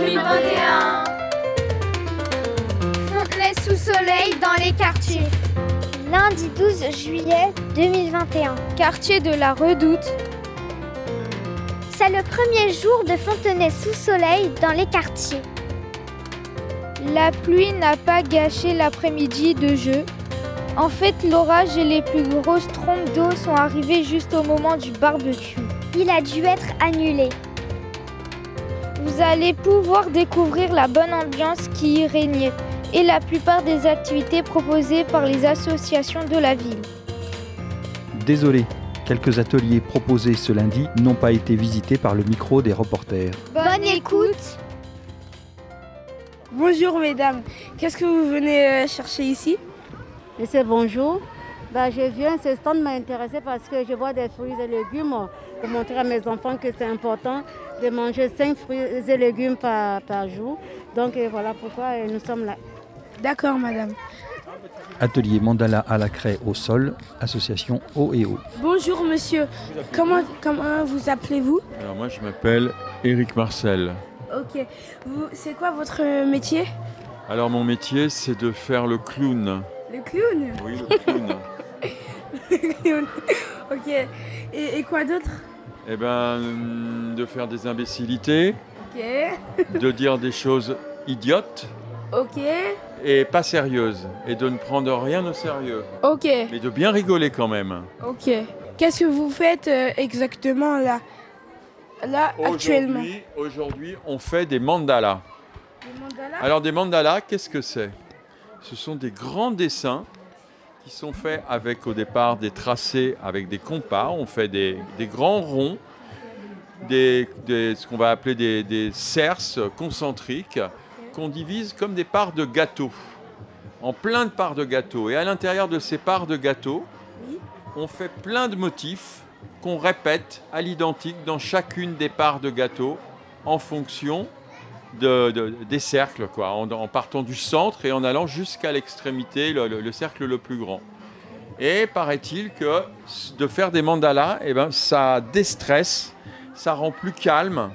2021. Fontenay sous soleil dans les quartiers. Lundi 12 juillet 2021. Quartier de la Redoute. C'est le premier jour de Fontenay sous soleil dans les quartiers. La pluie n'a pas gâché l'après-midi de jeu. En fait, l'orage et les plus grosses trompes d'eau sont arrivées juste au moment du barbecue. Il a dû être annulé. Vous allez pouvoir découvrir la bonne ambiance qui y régnait et la plupart des activités proposées par les associations de la ville. Désolé, quelques ateliers proposés ce lundi n'ont pas été visités par le micro des reporters. Bonne écoute. Bonjour mesdames, qu'est-ce que vous venez euh, chercher ici? Monsieur, bonjour. Ben, je viens, ce stand m'a intéressé parce que je vois des fruits et légumes pour montrer à mes enfants que c'est important de manger 5 fruits et légumes par, par jour. Donc voilà pourquoi euh, nous sommes là. D'accord madame. Atelier mandala à la craie au sol, association O et O. Bonjour monsieur, comment, comment vous appelez-vous? Alors moi je m'appelle Éric Marcel. Ok, c'est quoi votre métier? Alors mon métier c'est de faire le clown. Le clown? Oui le clown. Ok, et, et quoi d'autre Eh ben hum, de faire des imbécilités, Ok, de dire des choses idiotes ok, et pas sérieuses. Et de ne prendre rien au sérieux. ok, Mais de bien rigoler quand même. ok. Qu'est-ce que vous faites euh, exactement là? Là, actuellement Aujourd'hui, on fait des mandalas? Alors des mandalas, qu'est-ce que c'est? Ce sont des grands dessins qui sont faits avec au départ des tracés avec des compas. On fait des, grands ronds, ce qu'on va appeler des, des concentriques qu'on divise comme des parts de gâteau, en plein de parts de gâteau. Et à l'intérieur de ces parts de gâteau, on fait plein de motifs qu'on répète à l'identique dans chacune des parts de gâteau en fonction de- de- des cercles, quoi, en, partant du centre et en allant jusqu'à l'extrémité, le, le- le cercle le plus grand. Et paraît-il que de faire des mandalas, eh ben, ça déstresse, ça rend plus calme.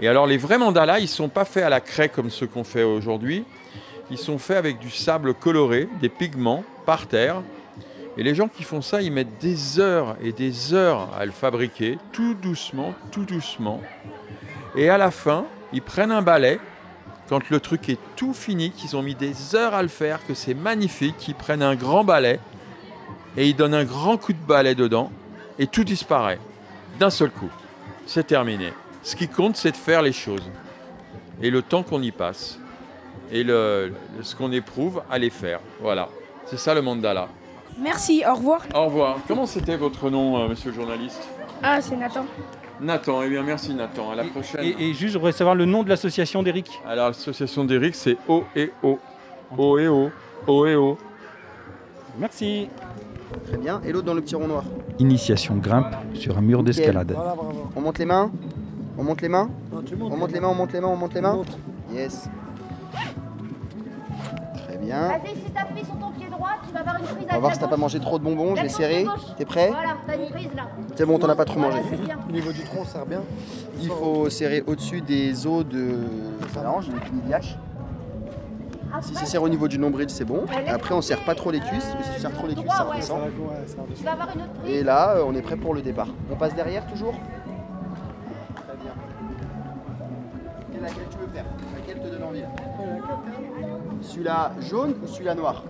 Et alors les vrais mandalas, ils sont pas faits à la craie comme ceux qu'on fait aujourd'hui. Ils sont faits avec du sable coloré, des pigments par terre. Et les gens qui font ça, ils mettent des heures et des heures à le fabriquer, tout doucement, tout doucement. Et à la fin, ils prennent un balai. Quand le truc est tout fini, qu'ils ont mis des heures à le faire, que c'est magnifique, ils prennent un grand balai et ils donnent un grand coup de balai dedans et tout disparaît d'un seul coup. C'est terminé. Ce qui compte, c'est de faire les choses et le temps qu'on y passe et le, ce qu'on éprouve à les faire. Voilà. C'est ça le mandala. Merci, au revoir. Au revoir. Comment c'était votre nom, euh, monsieur le journaliste? Ah, c'est Nathan. Nathan. Eh bien, merci Nathan. À la prochaine. Et, et juste, je voudrais savoir le nom de l'association d'Eric. Alors, l'association d'Eric, c'est OEO. OEO. OEO. Merci. Très bien. Et l'autre dans le petit rond noir. Initiation grimpe sur un mur d'escalade. On monte les mains On monte les mains On monte les mains, on monte les mains, on monte les mains Yes. Bien. Vas-y, si t'appuies sur ton pied droit, tu vas avoir une prise On va voir si t'as pas mangé trop de bonbons, je vais serrer. T'es prêt Voilà, t'as une prise là. C'est bon, t'en as pas trop mangé. Au niveau du tronc, ça sert bien. Il faut serrer au-dessus des os de phalange, des piniliaches. Si c'est serré au niveau du nombril, c'est bon. Après, on serre pas trop les cuisses. parce que Si tu serres trop les cuisses, ça redescend. Et là, on est prêt pour le départ. On passe derrière toujours Très bien. Laquelle tu veux faire? Celui-là jaune ou celui-là noir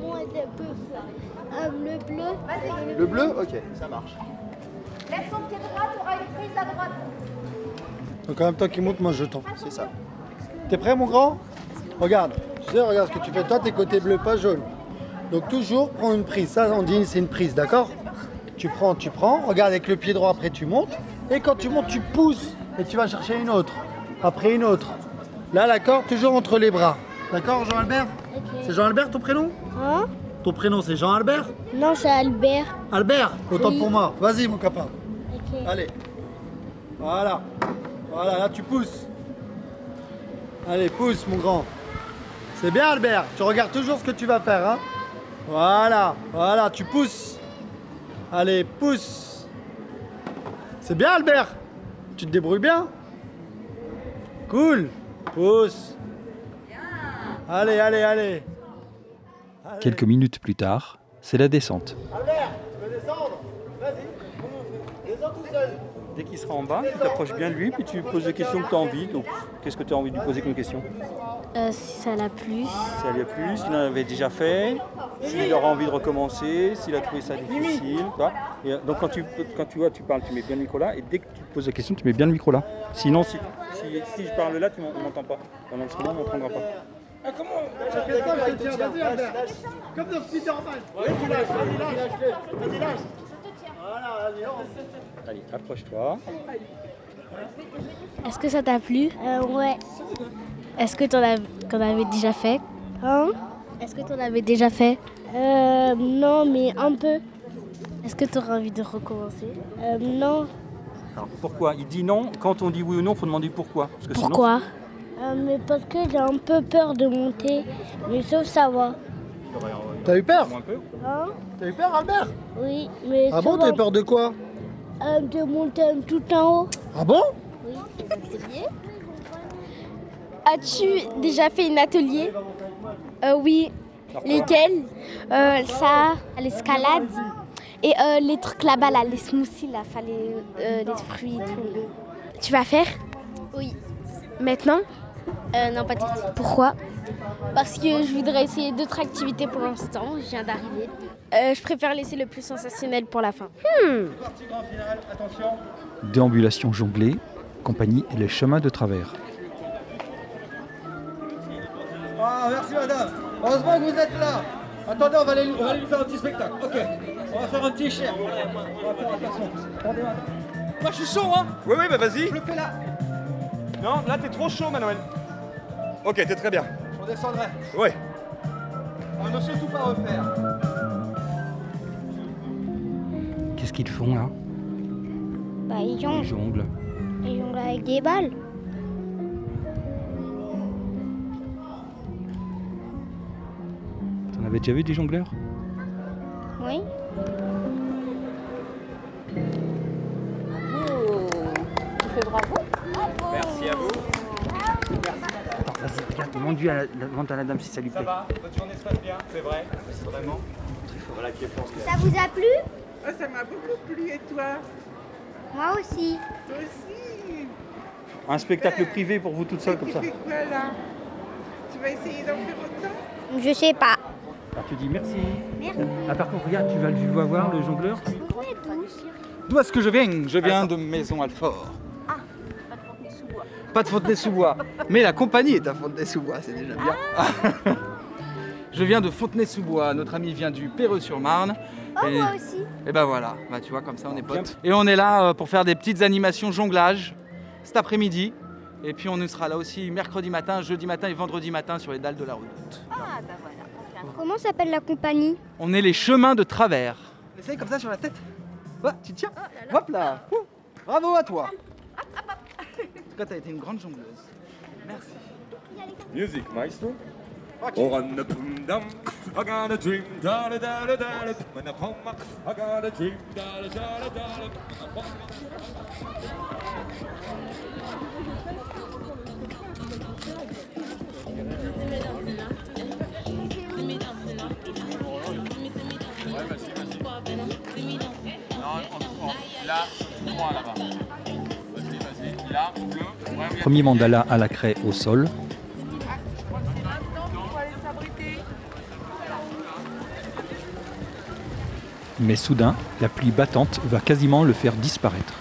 Moi, je peux faire le bleu. Le bleu Ok, ça marche. Lève ton pied droit, tu auras une prise à droite. Donc en même temps qu'il monte, moi je tombe. C'est ça. T'es prêt mon grand? Regarde. Tu sais, regarde ce que tu fais. Toi, t'es côté bleu, pas jaune. Donc toujours prends une prise. Ça, on dit c'est une prise, d'accord? Tu prends, tu prends. Regarde avec le pied droit, après tu montes. Et quand tu montes, tu pousses. Et tu vas chercher une autre. Après une autre. Là, l'accord, toujours entre les bras. D'accord, Jean-Albert C'est Jean-Albert ton prénom Hein Ton prénom, c'est Jean-Albert Non, c'est Albert. Albert, autant Oui. pour moi. Vas-y, mon copain. Allez. Voilà. Voilà, là tu pousses. Allez, pousse mon grand. C'est bien Albert, tu regardes toujours ce que tu vas faire, hein Voilà, voilà, tu pousses. Allez, pousse. C'est bien Albert. Tu te débrouilles bien Cool. Pousse. Allez, allez, allez. Quelques minutes plus tard, c'est la descente. Albert, tu veux descendre? Vas-y. Descends tout seul. Dès qu'il sera en bas, tu t'approches bien de lui, puis tu poses les questions que tu as envie. Donc, qu'est-ce que tu as envie de lui poser comme question? Euh, si ça l'a plu. Si elle lui a plu, s'il en avait déjà fait, s'il aura envie de recommencer, s'il a trouvé ça difficile. Et, euh, donc quand tu, quand tu vois, tu parles, tu mets bien le micro là, et dès que tu poses la question, tu mets bien le micro là. Sinon, si, si, si je parle là, tu on m'entend pas. Pendant ce moment, on m'entendra pas. Vas-y, Albert. Comme dans Spider-Man. Vas-y, lâche, vas-y, lâche. Vas-y, lâche. Voilà, vas-y. Allez, approche-toi. Est-ce que ça t'a plu Euh, ouais. Est-ce que t'en as- t'en avais déjà fait Hein Est-ce que t'en avais déjà fait Euh, non, mais un peu. Est-ce que t'auras envie de recommencer Euh, non. Alors pourquoi? Il dit non. Quand on dit oui ou non, il faut demander pourquoi. Parce que sinon- Pourquoi? Euh, Mais parce que j'ai un peu peur de monter, mais sauf ça va. T'as eu peur. Hein T'as eu peur, Albert Oui, mais Ah bon, t'as eu peur de quoi euh, de monter tout en haut. Ah bon Oui, ateliers. As-tu déjà fait un atelier Euh, Oui. Lesquels Euh, ça, l'escalade. Et euh, les trucs là-bas, là, les smoothies, là, fallait euh, les fruits et tout. Tu vas faire Oui. Maintenant Euh, non, pas tout de suite. Pourquoi Parce que je voudrais essayer d'autres activités pour l'instant. Je viens d'arriver. Euh, je préfère laisser le plus sensationnel pour la fin. Déambulation jonglée, compagnie et les chemins de travers. Ah, merci madame. Heureusement que vous êtes là. Attendez, on va aller, on va aller lui faire un petit spectacle. Ok. On va faire un petit cher. On va faire attention. Attendez, madame. Moi je suis chaud hein Oui oui bah vas-y Je le fais là. Non là t'es trop chaud Manuel Ok t'es très bien Je redescendrai. Ouais On ne surtout pas refaire. Qu'est-ce qu'ils font là? Bah, ils Ils jonglent. jonglent. Ils jonglent avec des balles. T'en avais déjà vu des jongleurs? Oui. Merci à vous Attends, vas-y, regarde, demande-lui à la, demande à la dame si ça lui plaît. va Votre journée se passe bien C'est vrai Vraiment Voilà qui est fort Ça vous a plu Ah, ça m'a beaucoup plu et toi? Moi aussi. Toi aussi Un spectacle privé pour vous toute seule comme Tu ça. fais quoi là? Tu vas essayer d'en faire autant? Je sais pas. Alors tu dis merci. Merci. Ah par contre, regarde, tu vas le vas voir le jongleur D'où est-ce que je viens? Je viens de Maison Alfort. Ah, Pas de Fontenay-sous-Bois. Mais la compagnie est à Fontenay-sous-Bois, c'est déjà bien. Ah. je viens de Fontenay-sous-Bois. Notre ami vient du Perreux-sur-Marne. Oh, et, moi aussi. et ben voilà, bah, tu vois, comme ça on est potes. Et on est là euh, pour faire des petites animations jonglage cet après-midi. Et puis on nous sera là aussi mercredi matin, jeudi matin et vendredi matin sur les dalles de la route. Comment s'appelle la compagnie? On est les chemins de travers. Essaye comme ça sur la tête. Ouais, tu tiens. Hop là. Ouh. Bravo à toi. En tout cas, t'as été une grande jongleuse. Merci. Music, maestro. I got a dream, da da da da da. When I come back, I got a dream, da da da da da. Là, moi là-bas. Premier mandala à la craie au sol. Mais soudain, la pluie battante va quasiment le faire disparaître.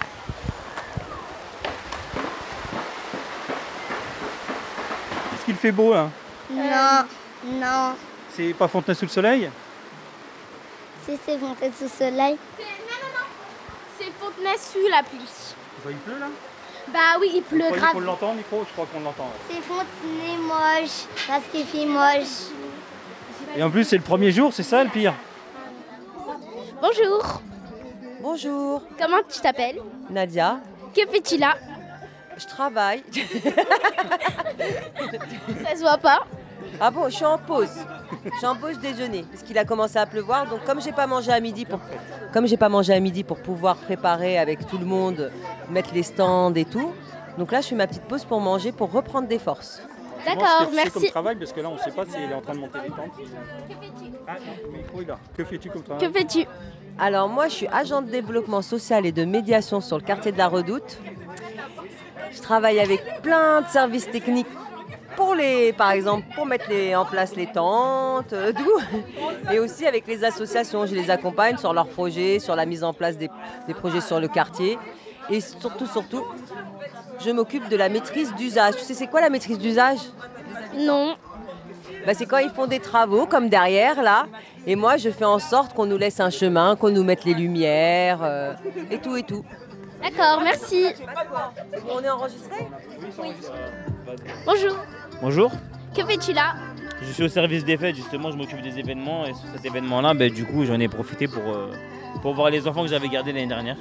Est-ce qu'il fait beau là Non, non. C'est pas Fontenay sous le soleil? Si c'est monté sous soleil. C'est Fontenay sous la pluie. Il pleut là? Bah oui, il pleut croyez qu'on grave. l'entend, micro Je crois qu'on l'entend. C'est Fontenay moche, parce qu'il fait moche. Et en plus, c'est le premier jour, c'est ça le pire Bonjour. Bonjour, Comment tu t'appelles Nadia. Que fais-tu là Je travaille. Ça se voit pas. Ah bon, je suis en pause. Je suis en pause déjeuner parce qu'il a commencé à pleuvoir. Donc comme j'ai pas mangé à midi pour comme j'ai pas mangé à midi pour pouvoir préparer avec tout le monde, mettre les stands et tout, Donc là, je fais ma petite pause pour manger, pour reprendre des forces. Que tu fais comme travail, parce que là, on ne sait pas s'il est en train de monter les tentes. Ah, micro est là. Que fais-tu comme travail? Fais-tu? Alors moi, je suis agent de développement social et de médiation sur le quartier de la Redoute. Je travaille avec plein de services techniques pour les, par exemple, pour mettre les- en place les tentes, euh. Et aussi avec les associations, je les accompagne sur leurs projets, sur la mise en place des, des projets sur le quartier. Et surtout, surtout, je m'occupe de la maîtrise d'usage. Tu sais, c'est quoi la maîtrise d'usage? Non. bah, c'est quand ils font des travaux comme derrière là. Et moi, je fais en sorte qu'on nous laisse un chemin, qu'on nous mette les lumières euh, et tout et tout. D'accord, merci. On est enregistré Oui. Bonjour. Bonjour, Que fais-tu là? Je suis au service des fêtes, justement, je m'occupe des événements et sur cet événement-là, ben, du coup, j'en ai profité pour, euh, pour voir les enfants que j'avais gardés l'année dernière.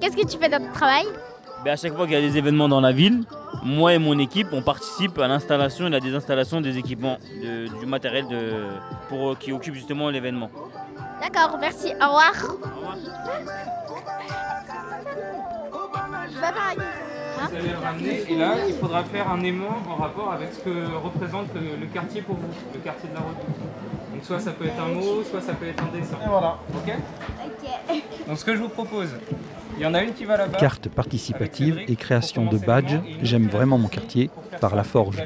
Qu'est-ce que tu fais dans ton travail? Ben, à chaque fois qu'il y a des événements dans la ville, moi et mon équipe, on participe à l'installation et à la désinstallation des équipements, de- du matériel de, pour, euh, qui occupe justement l'événement. D'accord, merci. Au revoir. Bye bye. Vous allez le ramener et là, il faudra faire un aimant en rapport avec ce que représente le, le quartier pour vous, le quartier de la Redoute. Donc soit ça peut être un mot, soit ça peut être un dessin. Et voilà. Ok Donc ce que je vous propose, il y en a une qui va là-bas. Carte participative et création de badges. J'aime vraiment mon quartier par la forge.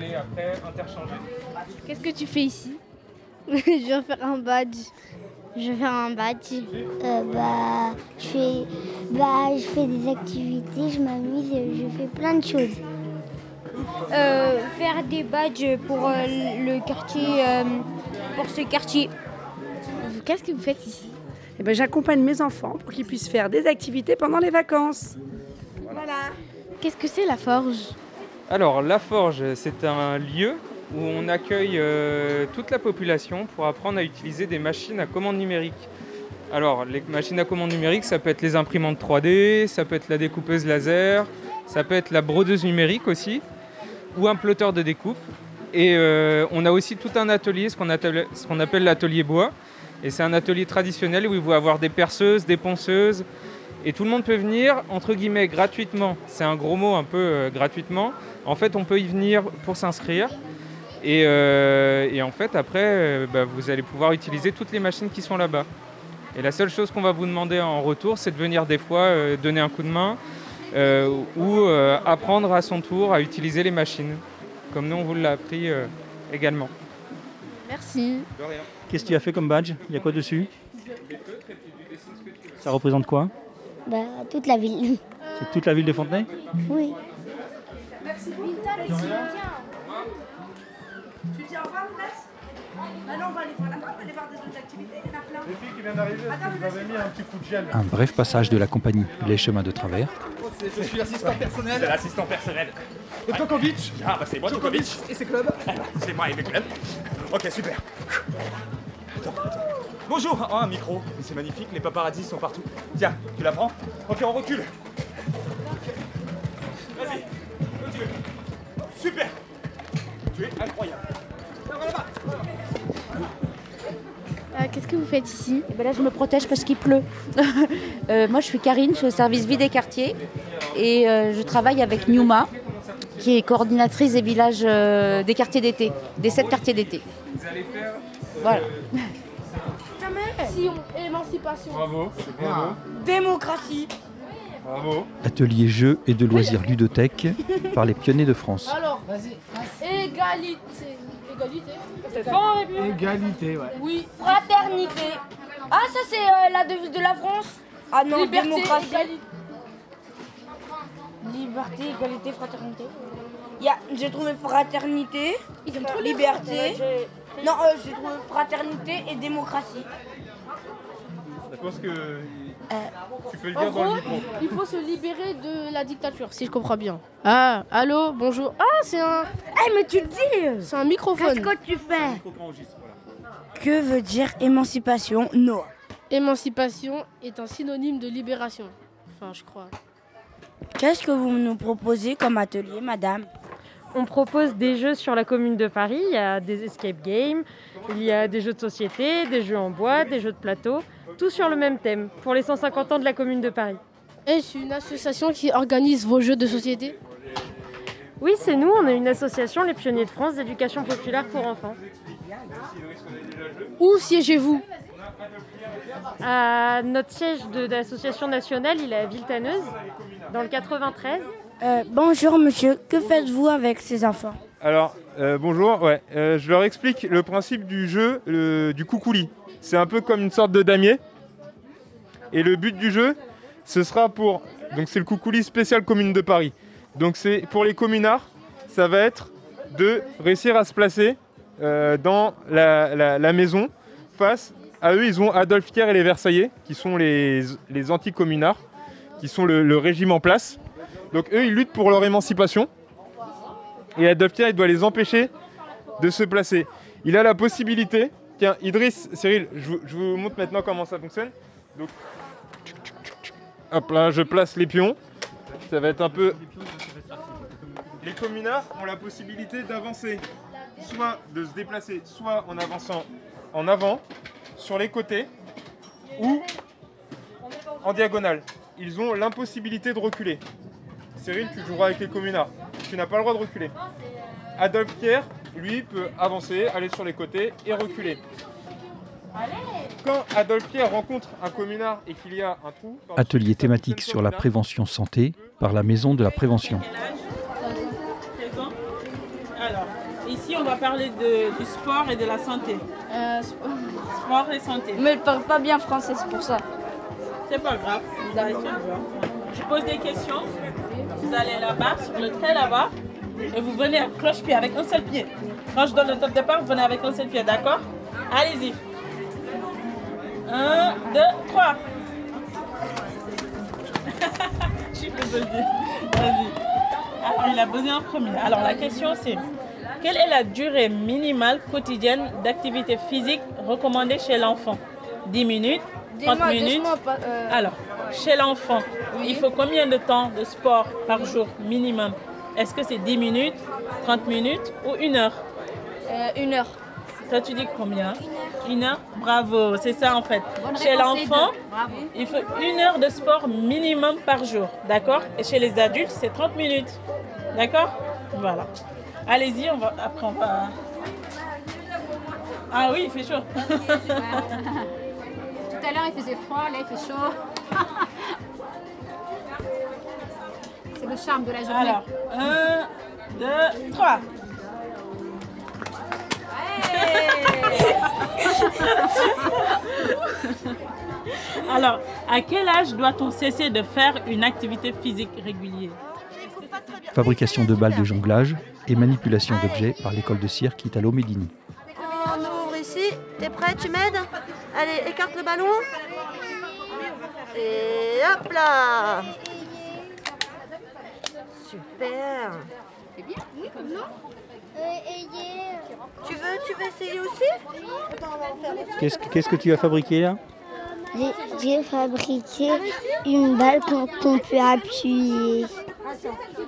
Qu'est-ce que tu fais ici? Je vais faire un badge. Je faire un badge. Euh, bah, je fais, bah, je fais des activités, je m'amuse, et je fais plein de choses. Euh, faire des badges pour euh, le quartier, euh, pour ce quartier. Qu'est-ce que vous faites ici? Eh ben, J'accompagne mes enfants pour qu'ils puissent faire des activités pendant les vacances. Voilà. Qu'est-ce que c'est la forge? Alors, la Forge, c'est un lieu où on accueille euh, toute la population pour apprendre à utiliser des machines à commande numérique. Alors, les machines à commande numérique, ça peut être les imprimantes 3D, ça peut être la découpeuse laser, ça peut être la brodeuse numérique aussi, ou un plotter de découpe. Et euh, on a aussi tout un atelier, ce qu'on appelle, l'atelier bois. Et c'est un atelier traditionnel où il va avoir des perceuses, des ponceuses. Et tout le monde peut venir, entre guillemets, gratuitement. C'est un gros mot, un peu euh, gratuitement. En fait, on peut y venir pour s'inscrire. Et, euh, et en fait, après, euh, bah, vous allez pouvoir utiliser toutes les machines qui sont là-bas. Et la seule chose qu'on va vous demander en retour, c'est de venir des fois euh, donner un coup de main euh, ou euh, apprendre à son tour à utiliser les machines, comme nous on vous l'a appris euh, également. Merci. De rien. Qu'est-ce que tu as fait comme badge? Il y a quoi dessus? Ça représente quoi? Bah, toute la ville. C'est toute la ville de Fontenay? Oui. Merci. Maintenant, on va aller voir là-bas, on va aller voir des autres activités, il y en a plein. Les filles qui viennent d'arriver, vous avez mis un petit coup de gel. Un bref passage de la compagnie Les Chemins de Travers. Je suis l'assistant personnel. C'est l'assistant personnel. Et Tokovic. Ah, bah c'est moi, Tokovic. Et ses clubs. C'est moi et mes clubs. Ok, super. Attends, attends. Bonjour. Oh, un micro. C'est magnifique, les paparazzis sont partout. Tiens, tu la prends Ok, on recule. Vas-y. Super. Qu'est-ce que vous faites ici Eh ben Là, je me protège parce qu'il pleut. Euh, moi, je suis Karine, je suis au service vie des quartiers et euh, je travaille avec Newma, qui est coordinatrice des villages euh, des quartiers d'été, des sept quartiers d'été. Voilà. Émancipation. Bravo, bravo. Démocratie. Bravo. Atelier jeux et de loisirs ludothèque par les pionniers de France. Alors, égalité. Égalité. C'est fort, Égalité, ouais. Oui. Fraternité. Ah, ça, c'est euh, la devise de la France. Ah non, Liberté, démocratie. égalité. Liberté, égalité, fraternité. Il y a- j'ai trouvé fraternité, liberté. Non, euh, j'ai trouvé fraternité et démocratie. Je pense que tu peux le En gros, il faut se libérer de la dictature, si je comprends bien. Ah, allô, bonjour. Ah, c'est un. Eh, mais tu le dis C'est un microphone. Qu'est-ce que tu fais Que veut dire émancipation Non. Émancipation est un synonyme de libération. Enfin, je crois. Qu'est-ce que vous nous proposez comme atelier, madame On propose des jeux sur la commune de Paris. Il y a des escape games, il y a des jeux de société, des jeux en bois, des jeux de plateau, tout sur le même thème pour les 150 ans de la commune de Paris. Est-ce une association qui organise vos jeux de société Oui, c'est nous, on est une association, les Pionniers de France, d'éducation populaire pour enfants. Où siégez-vous? Notre siège de, de l'association nationale, il est à Villetaneuse, dans le 93. Euh, bonjour monsieur, que faites-vous avec ces enfants? Alors, euh, bonjour, ouais. euh, je leur explique le principe du jeu le- du coucouli. C'est un peu comme une sorte de damier. Et le but du jeu, ce sera pour. Donc, c'est le coucouli spécial commune de Paris. Donc, c'est pour les communards, ça va être de réussir à se placer euh, dans la, maison face à eux. Ils ont Adolphe Thiers et les Versaillais, qui sont les, les anti-communards, qui sont le, le régime en place. Donc, eux, ils luttent pour leur émancipation. Et Adolphe Thiers, il doit les empêcher de se placer. Il a la possibilité. Tiens, Idriss, Cyril, je vous, montre maintenant comment ça fonctionne. Donc, hop là, je place les pions. Ça va être un peu. Les communards ont la possibilité d'avancer, soit de se déplacer, soit en avançant en avant, sur les côtés, ou en diagonale. Ils ont l'impossibilité de reculer. Cyril, tu joueras avec les communards. Tu n'as pas le droit de reculer. Adolphe Thiers, lui, peut avancer, aller sur les côtés et reculer. Quand Adolphe Thiers rencontre un communard et qu'il y a un trou, Atelier thématique sur la prévention santé par la Maison de la Prévention. Alors, ici, on va parler de- du sport et de la santé. sport et santé. Mais elle parle pas bien français, c'est pour ça. C'est pas grave. vous allez essayer de voir. Je pose des questions. Vous allez là-bas, sur le trait là-bas, et vous venez à cloche-pied avec un seul pied. Quand je donne le top départ, vous venez avec un seul pied, d'accord? Allez-y. Un, deux, trois. Je suis désolée. Vas-y. Alors, il a buzzé en premier. Alors, la question c'est quelle est la durée minimale quotidienne d'activité physique recommandée chez l'enfant? 10 minutes 30 Dis-moi, minutes? pas, euh, Alors, chez l'enfant, il faut combien de temps de sport par jour minimum? Est-ce que c'est 10 minutes, 30 minutes ou une heure? Euh, Une heure. Toi, tu dis combien? Une heure Bravo, c'est ça en fait. Bonne chez l'enfant, il faut une heure de sport minimum par jour, d'accord? Et chez les adultes, c'est 30 minutes, d'accord? Voilà. Allez-y, on va, après on va... Ah oui, il fait chaud. Tout à l'heure, il faisait froid, là, il fait chaud. C'est le charme de la journée. Alors, un, deux, trois. Alors, à quel âge doit-on cesser de faire une activité physique régulière? Fabrication de balles de jonglage et manipulation d'objets par l'école de cirque Italo Medini. On ouvre ici. T'es prêt? Tu m'aides? Allez, écarte le ballon. Et hop là Super C'est bien Oui, non Tu veux, tu veux essayer aussi? Qu'est-ce que- qu'est-ce que tu as fabriqué là? J'ai- J'ai fabriqué une balle qu'on qu'on peut appuyer.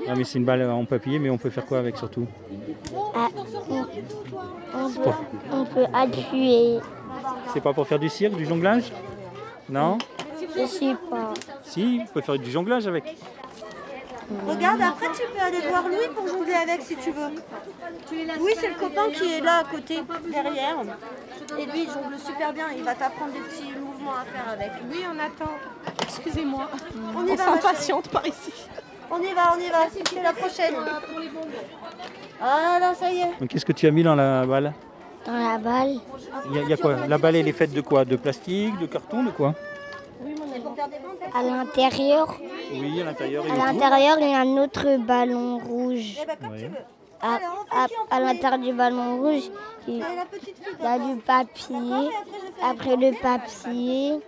Ah mais c'est une balle en papier mais on peut faire quoi avec surtout? Ah, on, on peut, on peut appuyer. C'est pas pour faire du cirque, du jonglage? Non? Je sais pas. Si, on peut faire du jonglage avec. Regarde, après tu peux aller voir Louis pour jongler avec si tu veux. Oui, c'est le copain qui est là à côté, derrière. Et lui, il jongle super bien. Il va t'apprendre des petits mouvements à faire avec. Oui, on attend. Excusez-moi. On y va, s'impatiente par ici. On y va, on y va. C'est la prochaine. Ah là, ça y est. Donc qu'est-ce que tu as mis dans la balle? Dans la balle. Il y, y a quoi? La balle elle est faite de quoi? De plastique, de carton, de quoi? À l'intérieur, Oui, à l'intérieur il y à a tout. l'intérieur, il y a un autre ballon rouge. Ouais. À, à- à l'intérieur du ballon rouge, il y a du papier. Après le papier,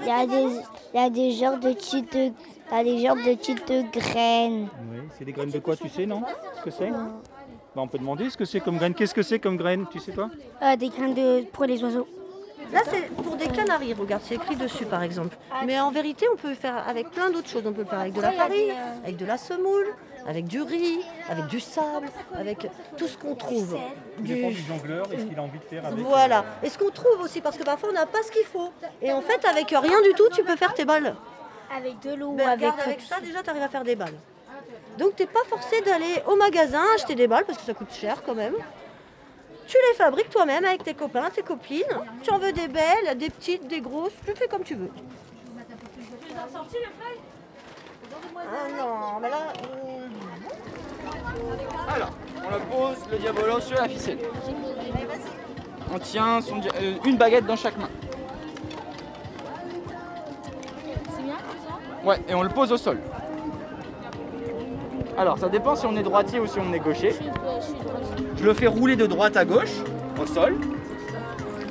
il y a- des, il y a des genres de petites, il y a des genres de petites graines. Oui, c'est des graines de quoi, tu sais, non? Ce que c'est? Bah, On peut demander ce que c'est comme graine. Qu'est-ce que c'est comme graine, tu sais toi? Euh, des graines de, pour les oiseaux. Là, c'est pour des canaris, regarde, c'est écrit dessus par exemple. Mais en vérité, on peut le faire avec plein d'autres choses. On peut le faire avec de la farine, euh, avec de la semoule, avec du riz, avec du sable, avec tout ce qu'on trouve. Dépend du jongleur et ce qu'il a envie de faire avec. Voilà. Et ce qu'on trouve aussi, parce que parfois on n'a pas ce qu'il faut. Et en fait, avec rien du tout, tu peux faire tes balles. Avec de l'eau, Ben, avec ça, déjà, tu arrives à faire des balles. Donc t'es pas forcé d'aller au magasin acheter des balles parce que ça coûte cher quand même. Tu les fabriques toi-même avec tes copains, tes copines. Tu en veux des belles, des petites, des grosses, tu fais comme tu veux. Ah non, mais là. euh, Alors, on la pose le diabolo sur la ficelle. On tient son dia- euh, une baguette dans chaque main. C'est bien Ouais, et on le pose au sol. Alors, ça dépend si on est droitier ou si on est gaucher. Je le fais rouler de droite à gauche, au sol.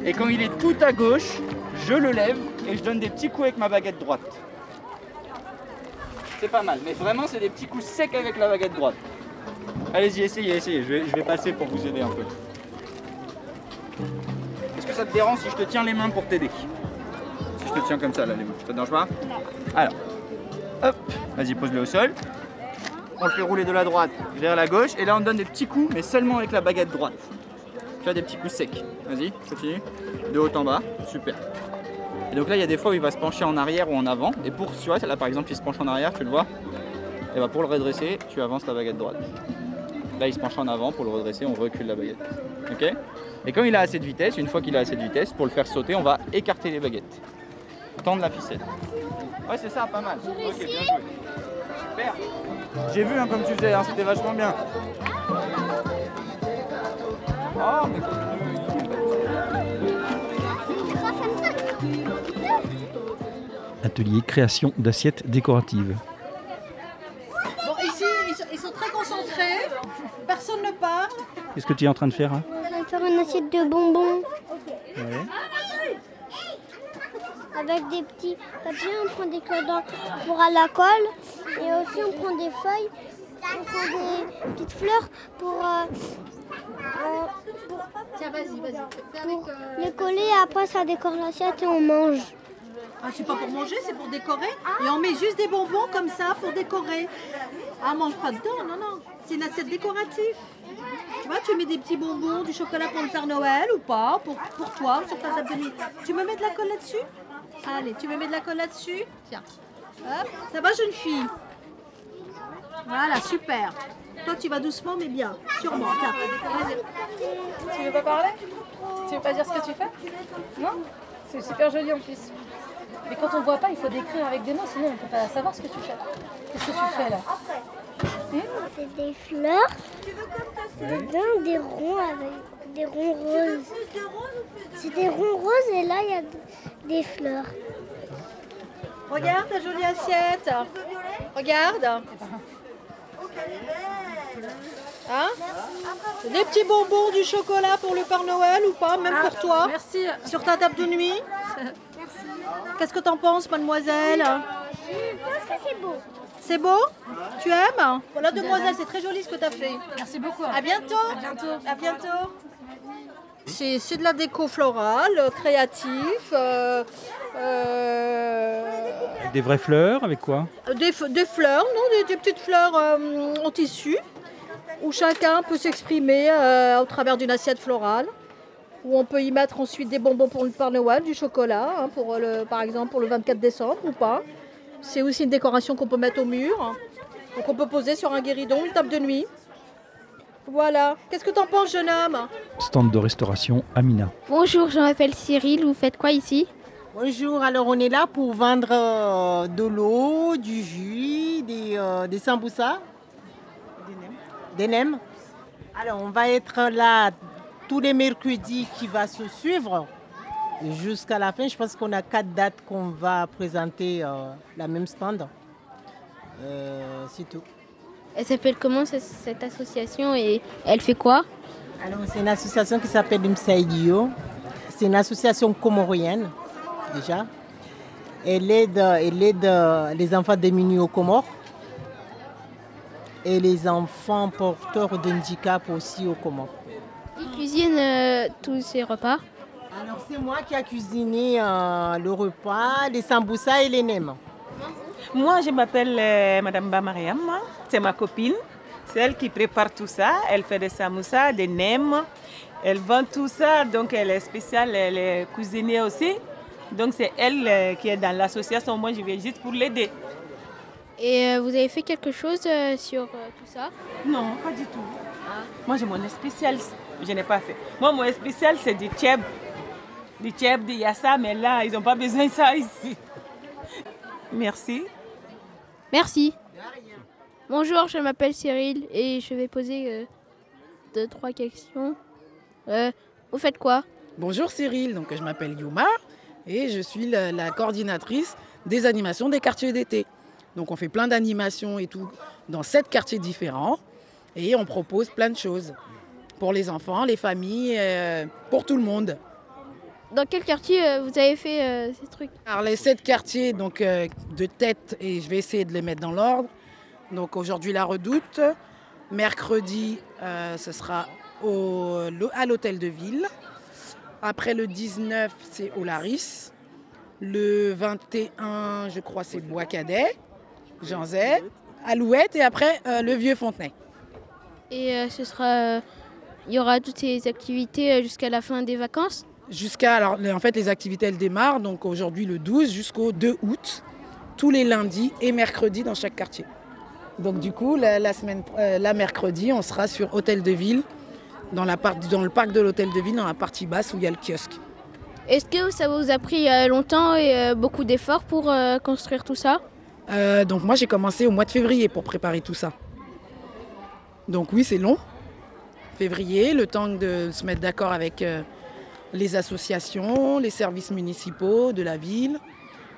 Et quand il est tout à gauche, je le lève et je donne des petits coups avec ma baguette droite. C'est pas mal, mais vraiment, c'est des petits coups secs avec la baguette droite. Allez-y, essayez, essayez. Je vais, je vais passer pour vous aider un peu. Est-ce que ça te dérange si je te tiens les mains pour t'aider? Si je te tiens comme ça, là, les mains, ça te dérange pas? Alors, hop, vas-y, pose-le au sol. On le fait rouler de la droite vers la gauche. Et là, on donne des petits coups, mais seulement avec la baguette droite. Tu as des petits coups secs. Vas-y, continue. De haut en bas. Super. Et donc là, il y a des fois où il va se pencher en arrière ou en avant. Et pour, tu vois, là par exemple, il se penche en arrière, tu le vois. Et bah pour le redresser, tu avances ta baguette droite. Là, il se penche en avant. Pour le redresser, on recule la baguette. Ok? Et quand il a assez de vitesse, une fois qu'il a assez de vitesse, pour le faire sauter, on va écarter les baguettes. Tendre la ficelle. Ouais, c'est ça, pas mal. Ok, bien joué. Super. J'ai vu hein, comme tu faisais, hein, c'était vachement bien. Oh, mais Atelier création d'assiettes décoratives. Bon, ici, ils sont, ils sont très concentrés. Personne ne part. Qu'est-ce que tu es en train de faire hein On va faire une assiette de bonbons Ouais. avec des petits papiers. On prend des cordons pour à la colle. Et aussi, on prend des feuilles. On prend des petites fleurs pour, euh, euh, Tiens, vas-y, vas-y. Euh, les coller. Et après, ça décore l'assiette et on mange. Ah, c'est pas pour manger, c'est pour décorer. Et on met juste des bonbons comme ça pour décorer. Ah, mange pas dedans, non, non. C'est une assiette décorative. Tu vois, tu mets des petits bonbons, du chocolat pour le Père Noël ou pas, pour, pour toi, sur ta table de nuit. Tu me mets de la colle là-dessus? Allez, tu me mets de la colle là-dessus? Tiens. Hop, ça va, jeune fille Voilà, super. Toi, tu vas doucement, mais bien. Sûrement. Tiens, vas-y. Tu veux pas parler Tu veux pas dire ce que tu fais Non C'est super joli en plus. Mais quand on voit pas, il faut décrire avec des mots, sinon on peut pas savoir ce que tu fais. Qu'est-ce que tu fais là C'est des fleurs. Dedans, des ronds avec des ronds roses. C'est des ronds roses et là, il y a des fleurs. Regarde ta jolie assiette. Regarde. Hein Des petits bonbons, du chocolat pour le Père Noël ou pas, même pour toi Merci. Sur ta table de nuit Qu'est-ce que t'en penses, mademoiselle Je pense que c'est beau. C'est beau Tu aimes Voilà, demoiselle, c'est très joli ce que tu as fait. Merci beaucoup. À bientôt. À bientôt. À bientôt. C'est de la déco florale, euh, créatif. euh, Avec des vraies fleurs, avec quoi des, fleurs, non, des, des petites fleurs euh, en tissu, où chacun peut s'exprimer euh, au travers d'une assiette florale, où on peut y mettre ensuite des bonbons pour le Père Noël, du chocolat, hein, pour le, par exemple pour le 24 décembre ou pas. C'est aussi une décoration qu'on peut mettre au mur, donc on peut poser sur un guéridon, une table de nuit. Voilà. Qu'est-ce que t'en penses, jeune homme? Stand de restauration Amina. Bonjour, je m'appelle Cyril. Vous faites quoi ici? Bonjour, alors on est là pour vendre euh, de l'eau, du jus, des, euh, des samboussas, des nems. Alors on va être là tous les mercredis qui va se suivre jusqu'à la fin. Je pense qu'on a quatre dates qu'on va présenter euh, la même stand. Euh, C'est tout. Elle s'appelle comment ce- cette association et elle fait quoi? Alors, c'est une association qui s'appelle Imsaïdio. C'est une association comorienne, déjà. Elle aide, elle aide les enfants démunis aux Comores et les enfants porteurs de handicap aussi aux Comores. Qui cuisine euh, tous ces repas? Alors, c'est moi qui a cuisiné euh, le repas, les samboussas et les nems. Moi, je m'appelle euh, Madame Bamariam, c'est ma copine. C'est elle qui prépare tout ça. Elle fait des samoussas, des nems. Elle vend tout ça, donc elle est spéciale, elle est cuisinière aussi. Donc c'est elle euh, qui est dans l'association. Moi, je viens juste pour l'aider. Et euh, vous avez fait quelque chose euh, sur euh, tout ça? Non, pas du tout. Moi, j'ai mon spécial. Je n'ai pas fait. Moi, mon spécial, c'est du tchèb. Du tchèb, du yassa, mais là, ils n'ont pas besoin de ça ici. Merci. Merci. Bonjour, je m'appelle Cyril et je vais poser euh, deux, trois questions. Euh, vous faites quoi? Bonjour Cyril, donc je m'appelle Yuma et je suis la, la coordinatrice des animations des quartiers d'été. Donc on fait plein d'animations et tout dans sept quartiers différents et on propose plein de choses pour les enfants, les familles, euh, pour tout le monde. Dans quel quartier euh, vous avez fait euh, ces trucs? Alors les sept quartiers donc de tête et je vais essayer de les mettre dans l'ordre. Donc aujourd'hui la Redoute, mercredi ce sera au, à l'hôtel de ville. Après le 19 c'est au Laris. Le 21 je crois c'est Bois Cadet, Janzet, Alouette et après euh, le Vieux Fontenay. Et euh, ce sera. euh, Il y aura toutes ces activités jusqu'à la fin des vacances? Jusqu'à alors en fait les activités elles démarrent donc aujourd'hui le 12 jusqu'au 2 août, tous les lundis et mercredis dans chaque quartier. Donc du coup la, la semaine la mercredi on sera sur Hôtel de Ville dans la part- dans le parc de l'Hôtel de Ville dans la partie basse où il y a le kiosque. Est-ce que ça vous a pris euh, longtemps et euh, beaucoup d'efforts pour euh, construire tout ça? Euh, donc moi j'ai commencé au mois de février pour préparer tout ça. Donc oui c'est long. Février, le temps de se mettre d'accord avec les associations, les services municipaux de la ville.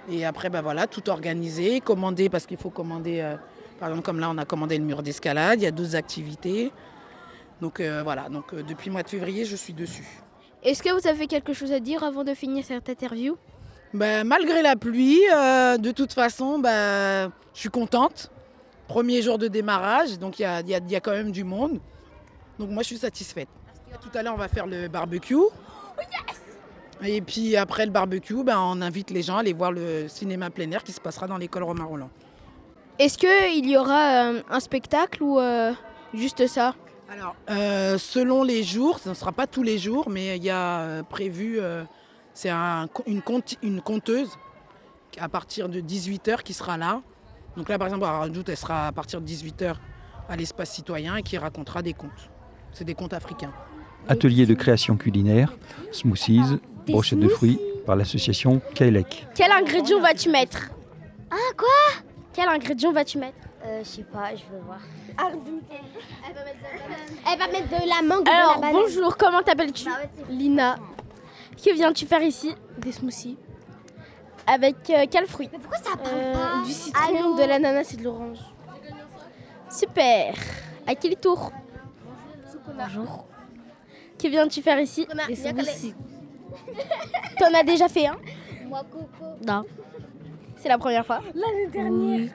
Et après ben voilà, tout organisé, commandé parce qu'il faut commander, euh, par exemple comme là on a commandé le mur d'escalade, il y a d'autres activités. Donc euh, voilà, donc euh, depuis le mois de février je suis dessus. Est-ce que vous avez quelque chose à dire avant de finir cette interview? Ben, malgré la pluie, euh, de toute façon, ben, je suis contente. Premier jour de démarrage, donc il y y a- il y a quand même du monde. Donc moi, je suis satisfaite. Tout à l'heure, on va faire le barbecue. Et puis après le barbecue, ben, on invite les gens à aller voir le cinéma plein air qui se passera dans l'école Romain Roland. Est-ce qu'il y aura euh, un spectacle ou euh, juste ça? Alors, euh, selon les jours, ce ne sera pas tous les jours, mais il y a euh, prévu, euh, c'est un- une, conte- une conteuse à partir de 18h qui sera là. Donc là, par exemple, à elle sera à partir de 18h à l'espace citoyen et qui racontera des contes. C'est des contes africains. Atelier de création culinaire, smoothies, brochettes de fruits par l'association Kaelek. Quel ingrédient vas-tu mettre? Ah, quoi? Quel ingrédient vas-tu mettre? Euh, je sais pas, je veux voir. Elle va mettre de la mangue Alors, de la banane. bonjour, comment t'appelles-tu Lina. Que viens-tu faire ici Des smoothies. Avec euh, quel fruit pourquoi ça parle Du citron, de l'ananas et de l'orange. Super. À quel tour Bonjour. Que viens-tu faire ici Des smoothies. T'en as déjà fait un Moi, Coco. Non. C'est la première fois L'année dernière.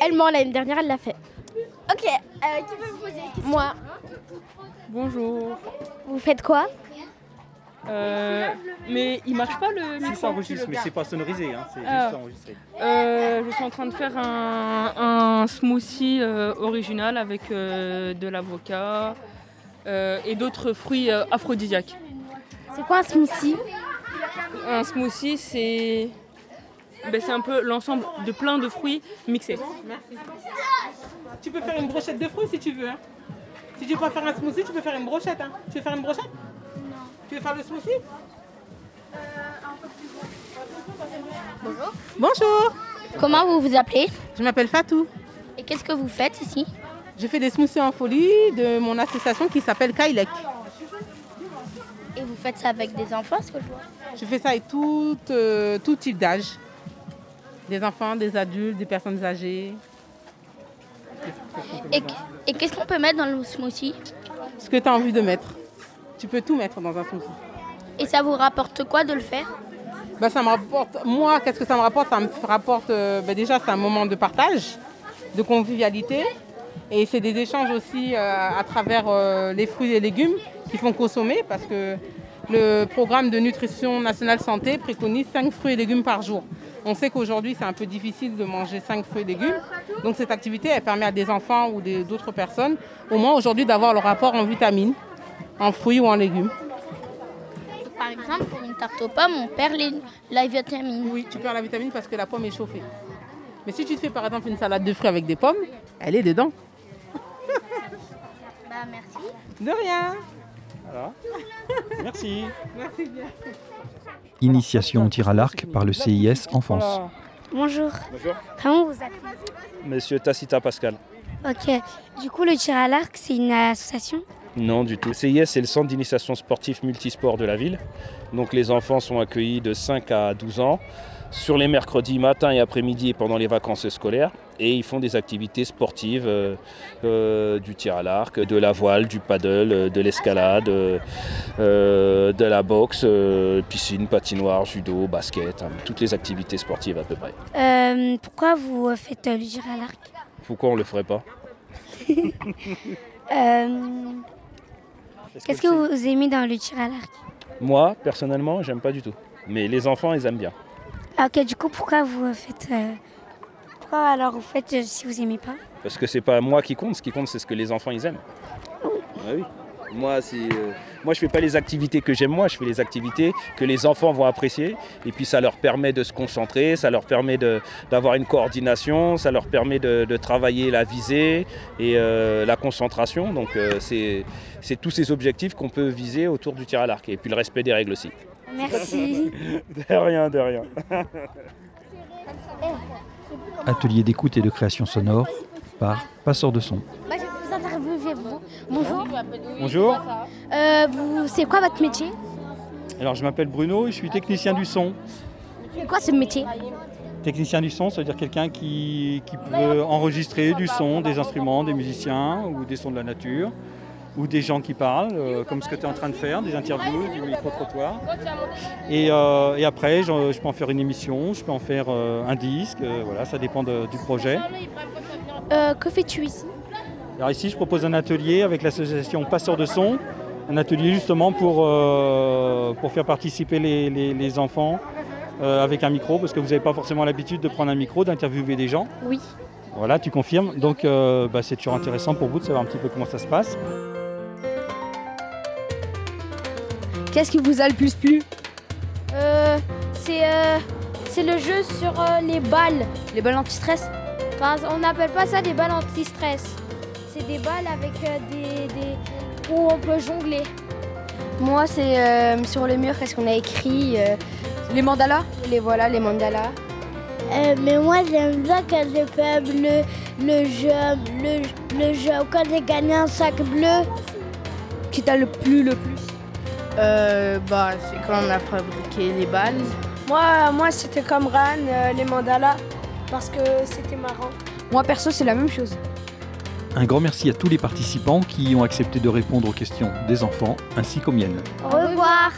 Elle ment l'année dernière, elle l'a fait. Ok, euh, qui peut vous poser Moi. Bonjour. Vous faites quoi Euh, mais il marche pas le micro Si ça enregistre, mais c'est pas sonorisé, hein, c'est Ah. juste enregistré. Euh, je suis en train de faire un, un smoothie euh, original avec euh, de l'avocat euh, et d'autres fruits euh, aphrodisiaques. C'est quoi un smoothie? Un smoothie, c'est ben, c'est un peu l'ensemble de plein de fruits mixés. Tu peux faire une brochette de fruits si tu veux. hein. Si tu veux pas faire un smoothie, tu peux faire une brochette. hein. Tu veux faire une brochette? Non. Tu veux faire le smoothie? Bonjour. Bonjour. Comment vous vous appelez? Je m'appelle Fatou. Et qu'est-ce que vous faites ici? Je fais des smoothies en folie de mon association qui s'appelle Kailek. Et vous faites ça avec des enfants, ce que je vois? Je fais ça avec tout, euh, tout type d'âge. Des enfants, des adultes, des personnes âgées. Et, et qu'est-ce qu'on peut mettre dans le smoothie? Ce que tu as envie de mettre. Tu peux tout mettre dans un smoothie. Et ça vous rapporte quoi de le faire? Bah, ça me rapporte, moi, qu'est-ce que ça me rapporte? Ça me rapporte, bah, déjà, c'est un moment de partage, de convivialité. Et c'est des échanges aussi euh, à travers euh, les fruits et légumes qu'il faut consommer parce que le programme de nutrition nationale santé préconise 5 fruits et légumes par jour. On sait qu'aujourd'hui, c'est un peu difficile de manger 5 fruits et légumes. Donc cette activité, elle permet à des enfants ou d'autres personnes, au moins aujourd'hui, d'avoir le rapport en vitamines, en fruits ou en légumes. Par exemple, pour une tarte aux pommes, on perd les, la vitamine. Oui, tu perds la vitamine parce que la pomme est chauffée. Mais si tu te fais par exemple une salade de fruits avec des pommes, elle est dedans. Bah merci. De rien. Voilà. Merci. Merci bien. Initiation au tir à l'arc par le CIS Enfance. Bonjour. Bonjour. Comment vous appelez Monsieur Tacita Pascal. Ok. Du coup, le tir à l'arc, c'est une association Non, du tout. Le CIS, c'est le centre d'initiation sportif multisport de la ville. Donc les enfants sont accueillis de 5 à 12 ans sur les mercredis matin et après-midi et pendant les vacances scolaires. Et ils font des activités sportives, euh, euh, du tir à l'arc, de la voile, du paddle, euh, de l'escalade, euh, de la boxe, euh, piscine, patinoire, judo, basket, hein, toutes les activités sportives à peu près. Euh, Pourquoi vous faites euh, le tir à l'arc? Pourquoi on ne le ferait pas? Euh, Est-ce Qu'est-ce que vous aimez dans le tir à l'arc? Moi, personnellement, j'aime pas du tout. Mais les enfants, ils aiment bien. Ah, Ok, du coup, pourquoi vous euh, faites. Pourquoi alors vous faites euh, si vous aimez pas Parce que c'est pas moi qui compte, ce qui compte c'est ce que les enfants ils aiment. Ah oui. Moi, c'est, euh, moi je fais pas les activités que j'aime moi, je fais les activités que les enfants vont apprécier. Et puis ça leur permet de se concentrer, ça leur permet d'avoir une coordination, ça leur permet de, de travailler la visée et euh, la concentration. Donc euh, c'est, c'est tous ces objectifs qu'on peut viser autour du tir à l'arc. Et puis le respect des règles aussi. Merci. de rien, de rien. Atelier d'écoute et de création sonore par Passeur de son. Bah, je vais vous interviewer vous. Bonjour. Bonjour. Euh, c'est quoi votre métier? Alors je m'appelle Bruno et je suis technicien du son. C'est quoi ce métier? Technicien du son, ça veut dire quelqu'un qui, qui peut enregistrer du son, des instruments, des musiciens ou des sons de la nature ou des gens qui parlent, euh, comme ce que tu es en train de faire, des interviews, du micro-trottoir. Et, euh, et après, je, je peux en faire une émission, je peux en faire euh, un disque, voilà, ça dépend de- du projet. Que fais-tu ici? Alors ici, je propose un atelier avec l'association Passeurs de son, un atelier justement pour, pour faire participer les, les- les enfants avec un micro, parce que vous n'avez pas forcément l'habitude de prendre un micro, d'interviewer des gens. Oui. Voilà, tu confirmes. Donc bah, c'est toujours intéressant pour vous de savoir un petit peu comment ça se passe. Qu'est-ce qui vous a le plus plu euh, C'est euh, c'est le jeu sur euh, les balles. Les balles anti-stress On n'appelle pas ça des balles anti-stress. C'est des balles avec des, des- où on peut jongler. Moi, c'est sur le mur, qu'est-ce qu'on a écrit Les mandalas Les voilà, les mandalas. Mais moi j'aime bien quand j'ai fait bleu, le jeu, le, le jeu, quand j'ai gagné un sac bleu. Qui t'a le plus, le plus euh, Bah, c'est quand on a fabriqué les balles. Moi, moi c'était comme Ran, euh, les mandalas, parce que c'était marrant. Moi, perso, c'est la même chose. Un grand merci à tous les participants qui ont accepté de répondre aux questions des enfants ainsi qu'aux miennes. Au revoir.